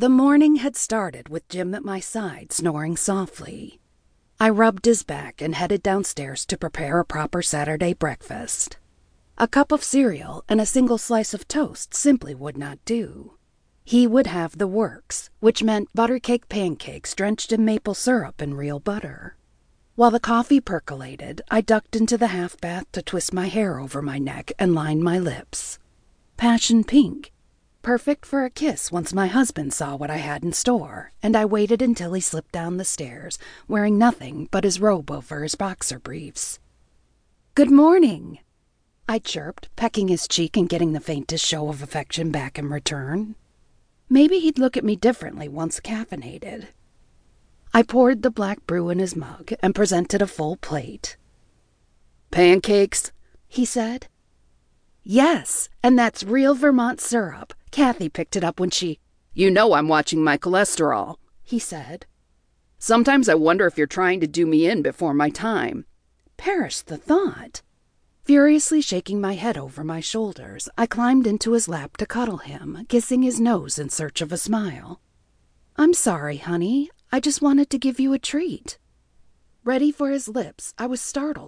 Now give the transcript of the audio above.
The morning had started with Jim at my side, snoring softly. I rubbed his back and headed downstairs to prepare a proper Saturday breakfast. A cup of cereal and a single slice of toast simply would not do. He would have the works, which meant buttercake pancakes drenched in maple syrup and real butter. While the coffee percolated, I ducked into the half bath to twist my hair over my neck and line my lips. Passion pink, Perfect for a kiss once my husband saw what I had in store, and I waited until he slipped down the stairs, wearing nothing but his robe over his boxer briefs. Good morning, I chirped, pecking his cheek and getting the faintest show of affection back in return. Maybe he'd look at me differently once caffeinated. I poured the black brew in his mug and presented a full plate. Pancakes? he said. Yes, and that's real Vermont syrup. Kathy picked it up when she. You know I'm watching my cholesterol, he said. Sometimes I wonder if you're trying to do me in before my time. Perish the thought. Furiously shaking my head over my shoulders, I climbed into his lap to cuddle him, kissing his nose in search of a smile. I'm sorry, honey. I just wanted to give you a treat. Ready for his lips, I was startled